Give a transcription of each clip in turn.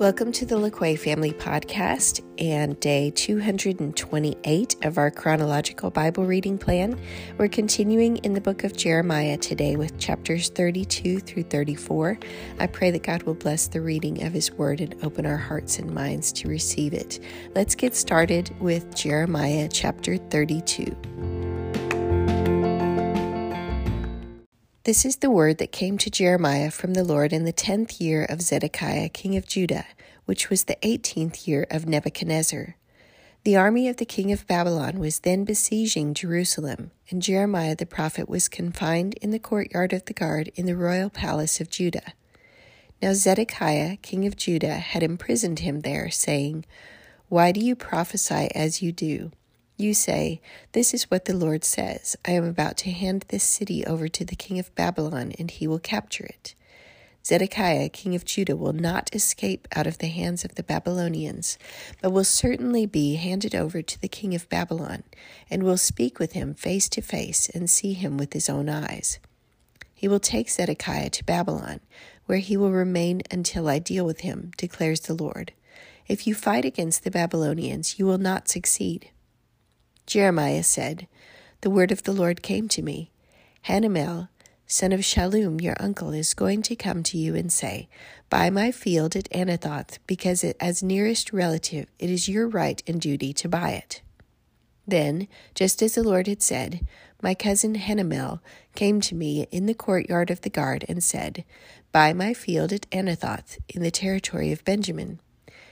Welcome to the LaQuay Family Podcast and day 228 of our chronological Bible reading plan. We're continuing in the book of Jeremiah today with chapters 32 through 34. I pray that God will bless the reading of His Word and open our hearts and minds to receive it. Let's get started with Jeremiah chapter 32. This is the word that came to Jeremiah from the Lord in the tenth year of Zedekiah, king of Judah, which was the eighteenth year of Nebuchadnezzar. The army of the king of Babylon was then besieging Jerusalem, and Jeremiah the prophet was confined in the courtyard of the guard in the royal palace of Judah. Now Zedekiah, king of Judah, had imprisoned him there, saying, Why do you prophesy as you do? You say, This is what the Lord says I am about to hand this city over to the king of Babylon, and he will capture it. Zedekiah, king of Judah, will not escape out of the hands of the Babylonians, but will certainly be handed over to the king of Babylon, and will speak with him face to face and see him with his own eyes. He will take Zedekiah to Babylon, where he will remain until I deal with him, declares the Lord. If you fight against the Babylonians, you will not succeed. Jeremiah said, The word of the Lord came to me. Hanamel, son of Shallum, your uncle, is going to come to you and say, Buy my field at Anathoth, because it, as nearest relative it is your right and duty to buy it. Then, just as the Lord had said, my cousin Hanamel came to me in the courtyard of the guard and said, Buy my field at Anathoth in the territory of Benjamin,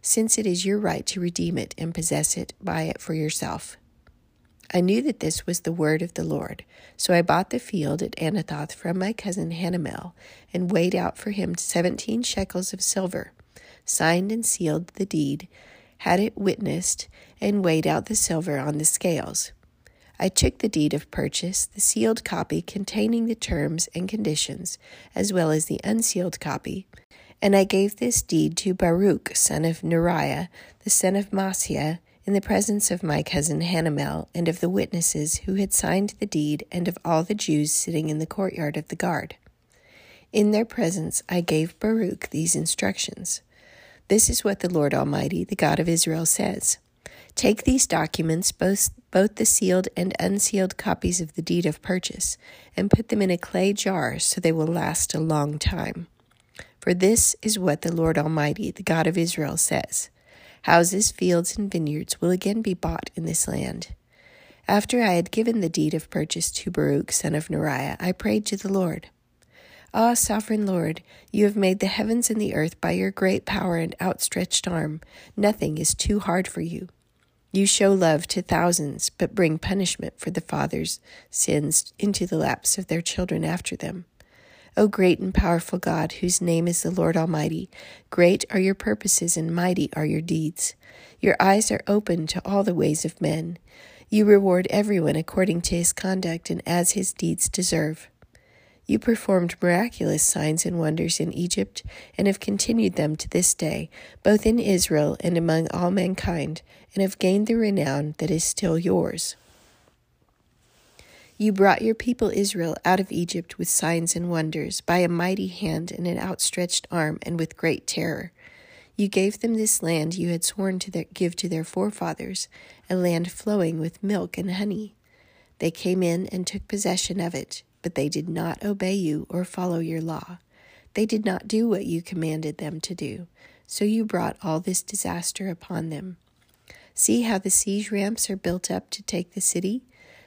since it is your right to redeem it and possess it, buy it for yourself. I knew that this was the word of the Lord, so I bought the field at Anathoth from my cousin Hanamel, and weighed out for him seventeen shekels of silver, signed and sealed the deed, had it witnessed, and weighed out the silver on the scales. I took the deed of purchase, the sealed copy containing the terms and conditions, as well as the unsealed copy, and I gave this deed to Baruch, son of Neriah, the son of Mahseiah, in the presence of my cousin Hanamel and of the witnesses who had signed the deed and of all the Jews sitting in the courtyard of the guard. In their presence I gave Baruch these instructions. This is what the Lord Almighty, the God of Israel, says. Take these documents, both, both the sealed and unsealed copies of the deed of purchase, and put them in a clay jar so they will last a long time. For this is what the Lord Almighty, the God of Israel, says. Houses, fields, and vineyards will again be bought in this land. After I had given the deed of purchase to Baruch, son of Neriah, I prayed to the Lord. Ah, sovereign Lord, you have made the heavens and the earth by your great power and outstretched arm. Nothing is too hard for you. You show love to thousands, but bring punishment for the fathers' sins into the laps of their children after them. O great and powerful God, whose name is the Lord Almighty, great are your purposes and mighty are your deeds. Your eyes are open to all the ways of men. You reward everyone according to his conduct and as his deeds deserve. You performed miraculous signs and wonders in Egypt and have continued them to this day, both in Israel and among all mankind, and have gained the renown that is still yours. You brought your people Israel out of Egypt with signs and wonders, by a mighty hand and an outstretched arm, and with great terror. You gave them this land you had sworn to their, give to their forefathers, a land flowing with milk and honey. They came in and took possession of it, but they did not obey you or follow your law. They did not do what you commanded them to do, so you brought all this disaster upon them. See how the siege ramps are built up to take the city?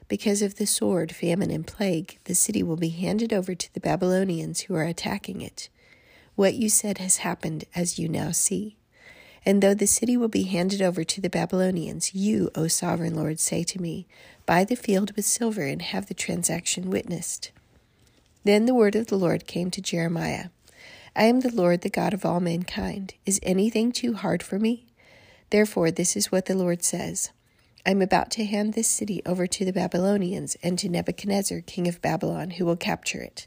Because of the sword, famine, and plague, the city will be handed over to the Babylonians who are attacking it. What you said has happened, as you now see. And though the city will be handed over to the Babylonians, you, O sovereign Lord, say to me, Buy the field with silver and have the transaction witnessed. Then the word of the Lord came to Jeremiah I am the Lord, the God of all mankind. Is anything too hard for me? Therefore, this is what the Lord says. I am about to hand this city over to the Babylonians and to Nebuchadnezzar, king of Babylon, who will capture it.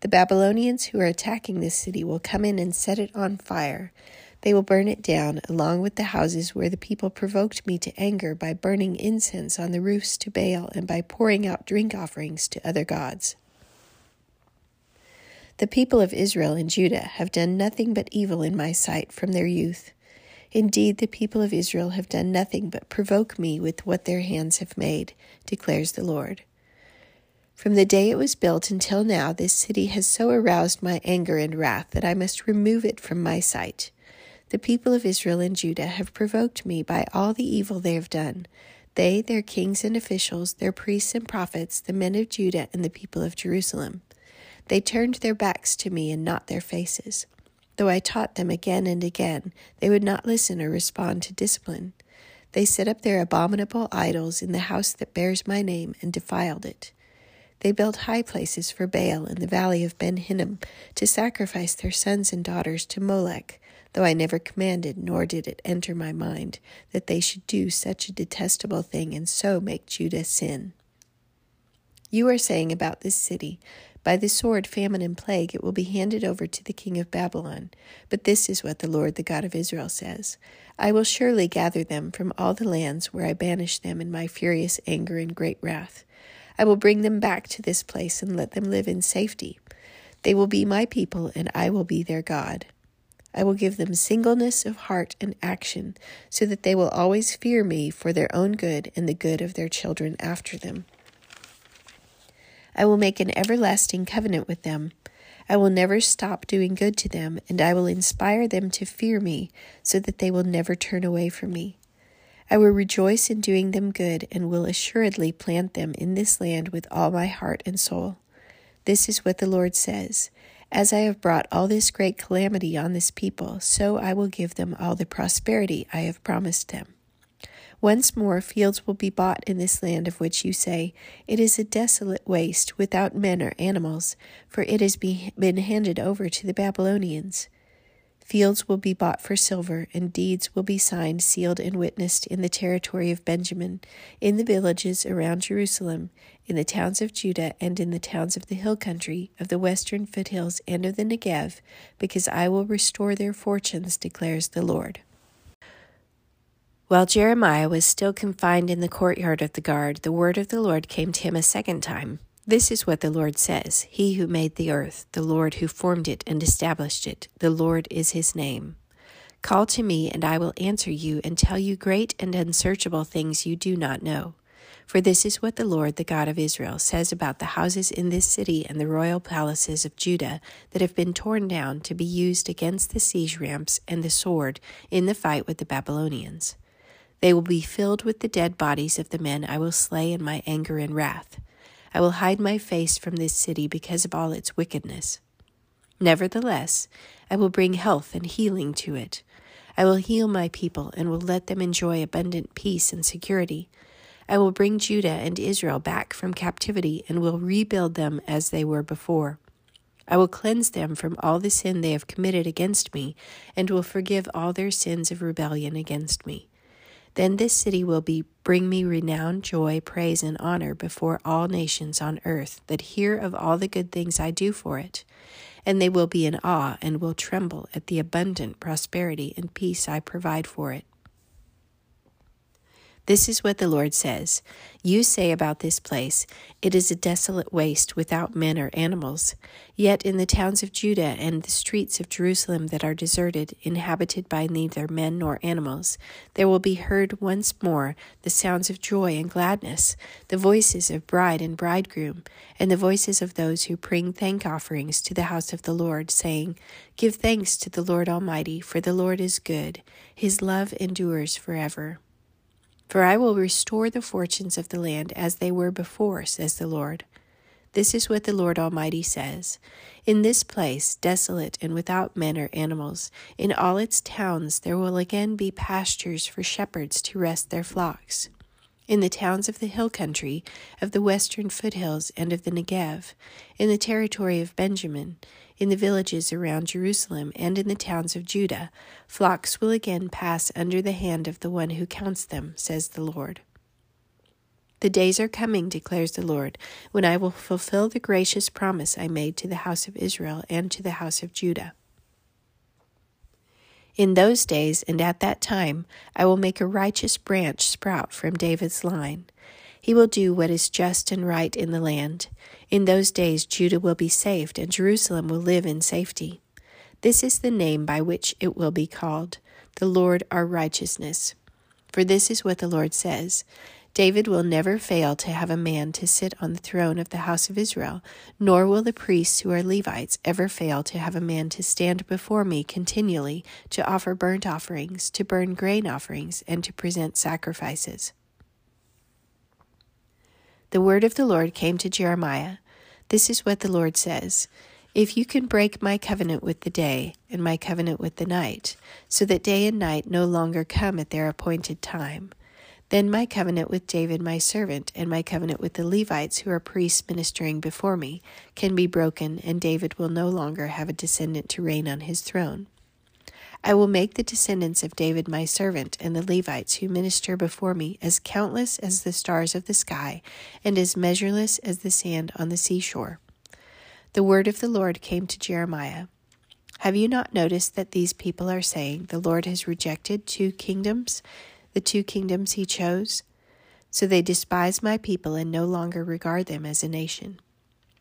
The Babylonians who are attacking this city will come in and set it on fire. They will burn it down, along with the houses where the people provoked me to anger by burning incense on the roofs to Baal and by pouring out drink offerings to other gods. The people of Israel and Judah have done nothing but evil in my sight from their youth. Indeed, the people of Israel have done nothing but provoke me with what their hands have made, declares the Lord. From the day it was built until now, this city has so aroused my anger and wrath that I must remove it from my sight. The people of Israel and Judah have provoked me by all the evil they have done. They, their kings and officials, their priests and prophets, the men of Judah, and the people of Jerusalem. They turned their backs to me and not their faces. Though I taught them again and again, they would not listen or respond to discipline. They set up their abominable idols in the house that bears my name and defiled it. They built high places for Baal in the valley of Ben Hinnom to sacrifice their sons and daughters to Molech, though I never commanded, nor did it enter my mind, that they should do such a detestable thing and so make Judah sin. You are saying about this city, By the sword, famine, and plague it will be handed over to the king of Babylon. But this is what the Lord, the God of Israel, says I will surely gather them from all the lands where I banished them in my furious anger and great wrath. I will bring them back to this place and let them live in safety. They will be my people, and I will be their God. I will give them singleness of heart and action, so that they will always fear me for their own good and the good of their children after them. I will make an everlasting covenant with them. I will never stop doing good to them, and I will inspire them to fear me, so that they will never turn away from me. I will rejoice in doing them good, and will assuredly plant them in this land with all my heart and soul. This is what the Lord says As I have brought all this great calamity on this people, so I will give them all the prosperity I have promised them. Once more, fields will be bought in this land of which you say, It is a desolate waste, without men or animals, for it has been handed over to the Babylonians. Fields will be bought for silver, and deeds will be signed, sealed, and witnessed in the territory of Benjamin, in the villages around Jerusalem, in the towns of Judah, and in the towns of the hill country, of the western foothills, and of the Negev, because I will restore their fortunes, declares the Lord. While Jeremiah was still confined in the courtyard of the guard, the word of the Lord came to him a second time. This is what the Lord says He who made the earth, the Lord who formed it and established it, the Lord is his name. Call to me, and I will answer you and tell you great and unsearchable things you do not know. For this is what the Lord, the God of Israel, says about the houses in this city and the royal palaces of Judah that have been torn down to be used against the siege ramps and the sword in the fight with the Babylonians. They will be filled with the dead bodies of the men I will slay in my anger and wrath. I will hide my face from this city because of all its wickedness. Nevertheless, I will bring health and healing to it. I will heal my people and will let them enjoy abundant peace and security. I will bring Judah and Israel back from captivity and will rebuild them as they were before. I will cleanse them from all the sin they have committed against me and will forgive all their sins of rebellion against me. Then this city will be bring me renown, joy, praise, and honor before all nations on earth that hear of all the good things I do for it. And they will be in awe and will tremble at the abundant prosperity and peace I provide for it. This is what the Lord says You say about this place, It is a desolate waste without men or animals. Yet in the towns of Judah and the streets of Jerusalem that are deserted, inhabited by neither men nor animals, there will be heard once more the sounds of joy and gladness, the voices of bride and bridegroom, and the voices of those who bring thank offerings to the house of the Lord, saying, Give thanks to the Lord Almighty, for the Lord is good, his love endures forever. For I will restore the fortunes of the land as they were before, says the Lord. This is what the Lord Almighty says In this place, desolate and without men or animals, in all its towns there will again be pastures for shepherds to rest their flocks. In the towns of the hill country, of the western foothills, and of the Negev, in the territory of Benjamin, in the villages around Jerusalem and in the towns of Judah, flocks will again pass under the hand of the one who counts them, says the Lord. The days are coming, declares the Lord, when I will fulfill the gracious promise I made to the house of Israel and to the house of Judah. In those days and at that time, I will make a righteous branch sprout from David's line. He will do what is just and right in the land. In those days, Judah will be saved, and Jerusalem will live in safety. This is the name by which it will be called the Lord our righteousness. For this is what the Lord says David will never fail to have a man to sit on the throne of the house of Israel, nor will the priests who are Levites ever fail to have a man to stand before me continually to offer burnt offerings, to burn grain offerings, and to present sacrifices. The word of the Lord came to Jeremiah. This is what the Lord says. If you can break my covenant with the day and my covenant with the night, so that day and night no longer come at their appointed time, then my covenant with David my servant and my covenant with the Levites who are priests ministering before me can be broken, and David will no longer have a descendant to reign on his throne. I will make the descendants of David my servant and the Levites who minister before me as countless as the stars of the sky and as measureless as the sand on the seashore. The word of the Lord came to Jeremiah. Have you not noticed that these people are saying, The Lord has rejected two kingdoms? the two kingdoms he chose. So they despise my people and no longer regard them as a nation.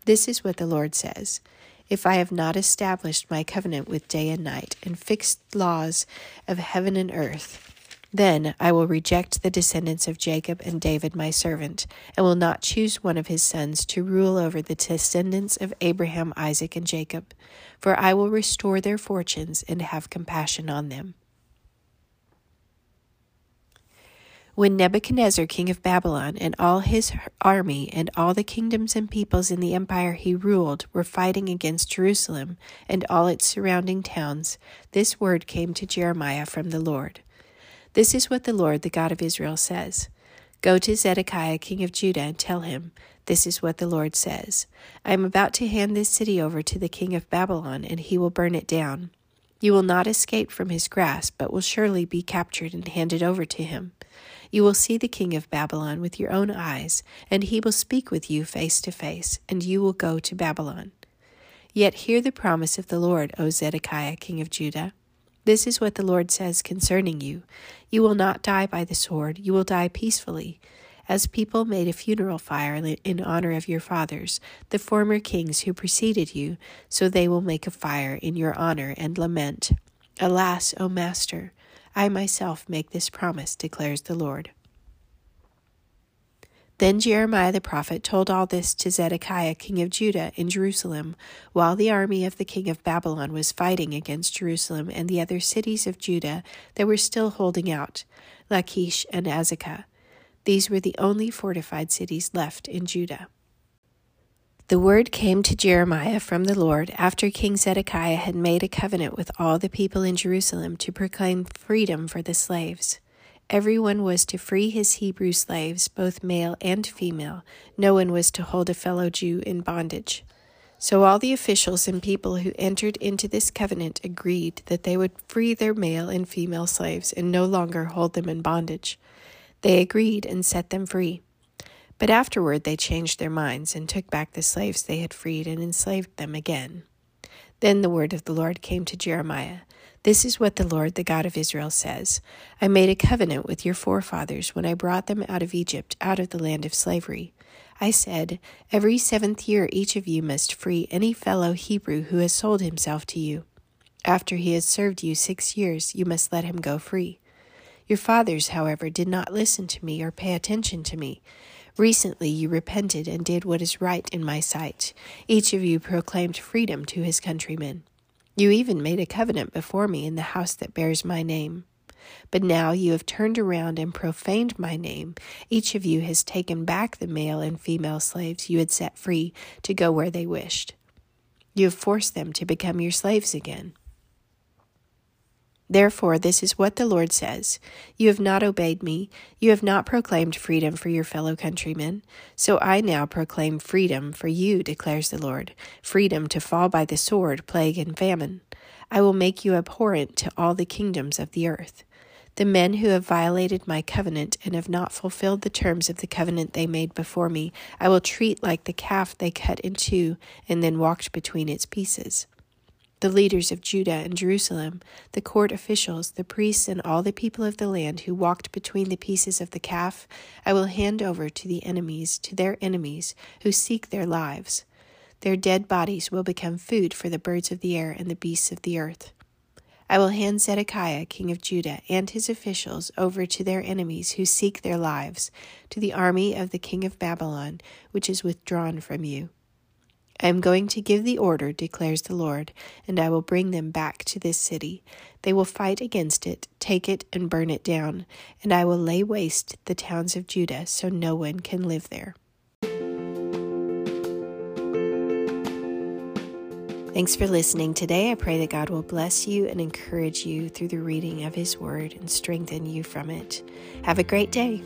This is what the Lord says If I have not established my covenant with day and night, and fixed laws of heaven and earth, then I will reject the descendants of Jacob and David my servant, and will not choose one of his sons to rule over the descendants of Abraham, Isaac, and Jacob, for I will restore their fortunes and have compassion on them. When Nebuchadnezzar, king of Babylon, and all his army, and all the kingdoms and peoples in the empire he ruled were fighting against Jerusalem and all its surrounding towns, this word came to Jeremiah from the Lord. This is what the Lord, the God of Israel, says Go to Zedekiah, king of Judah, and tell him, This is what the Lord says I am about to hand this city over to the king of Babylon, and he will burn it down. You will not escape from his grasp, but will surely be captured and handed over to him. You will see the king of Babylon with your own eyes, and he will speak with you face to face, and you will go to Babylon. Yet hear the promise of the Lord, O Zedekiah, king of Judah. This is what the Lord says concerning you You will not die by the sword, you will die peacefully. As people made a funeral fire in honor of your fathers, the former kings who preceded you, so they will make a fire in your honor and lament. Alas, O Master! I myself make this promise, declares the Lord. Then Jeremiah the prophet told all this to Zedekiah king of Judah in Jerusalem, while the army of the king of Babylon was fighting against Jerusalem and the other cities of Judah that were still holding out, Lachish and Azekah. These were the only fortified cities left in Judah. The word came to Jeremiah from the Lord after King Zedekiah had made a covenant with all the people in Jerusalem to proclaim freedom for the slaves. Everyone was to free his Hebrew slaves, both male and female. No one was to hold a fellow Jew in bondage. So all the officials and people who entered into this covenant agreed that they would free their male and female slaves and no longer hold them in bondage. They agreed and set them free. But afterward they changed their minds and took back the slaves they had freed and enslaved them again. Then the word of the Lord came to Jeremiah. This is what the Lord, the God of Israel, says I made a covenant with your forefathers when I brought them out of Egypt, out of the land of slavery. I said, Every seventh year each of you must free any fellow Hebrew who has sold himself to you. After he has served you six years, you must let him go free. Your fathers, however, did not listen to me or pay attention to me. Recently you repented and did what is right in my sight. Each of you proclaimed freedom to his countrymen. You even made a covenant before me in the house that bears my name. But now you have turned around and profaned my name. Each of you has taken back the male and female slaves you had set free to go where they wished. You have forced them to become your slaves again. Therefore, this is what the Lord says You have not obeyed me, you have not proclaimed freedom for your fellow countrymen. So I now proclaim freedom for you, declares the Lord freedom to fall by the sword, plague, and famine. I will make you abhorrent to all the kingdoms of the earth. The men who have violated my covenant and have not fulfilled the terms of the covenant they made before me, I will treat like the calf they cut in two and then walked between its pieces. The leaders of Judah and Jerusalem, the court officials, the priests, and all the people of the land who walked between the pieces of the calf, I will hand over to the enemies, to their enemies, who seek their lives. Their dead bodies will become food for the birds of the air and the beasts of the earth. I will hand Zedekiah, king of Judah, and his officials over to their enemies who seek their lives, to the army of the king of Babylon, which is withdrawn from you. I am going to give the order, declares the Lord, and I will bring them back to this city. They will fight against it, take it, and burn it down, and I will lay waste the towns of Judah so no one can live there. Thanks for listening today. I pray that God will bless you and encourage you through the reading of His Word and strengthen you from it. Have a great day.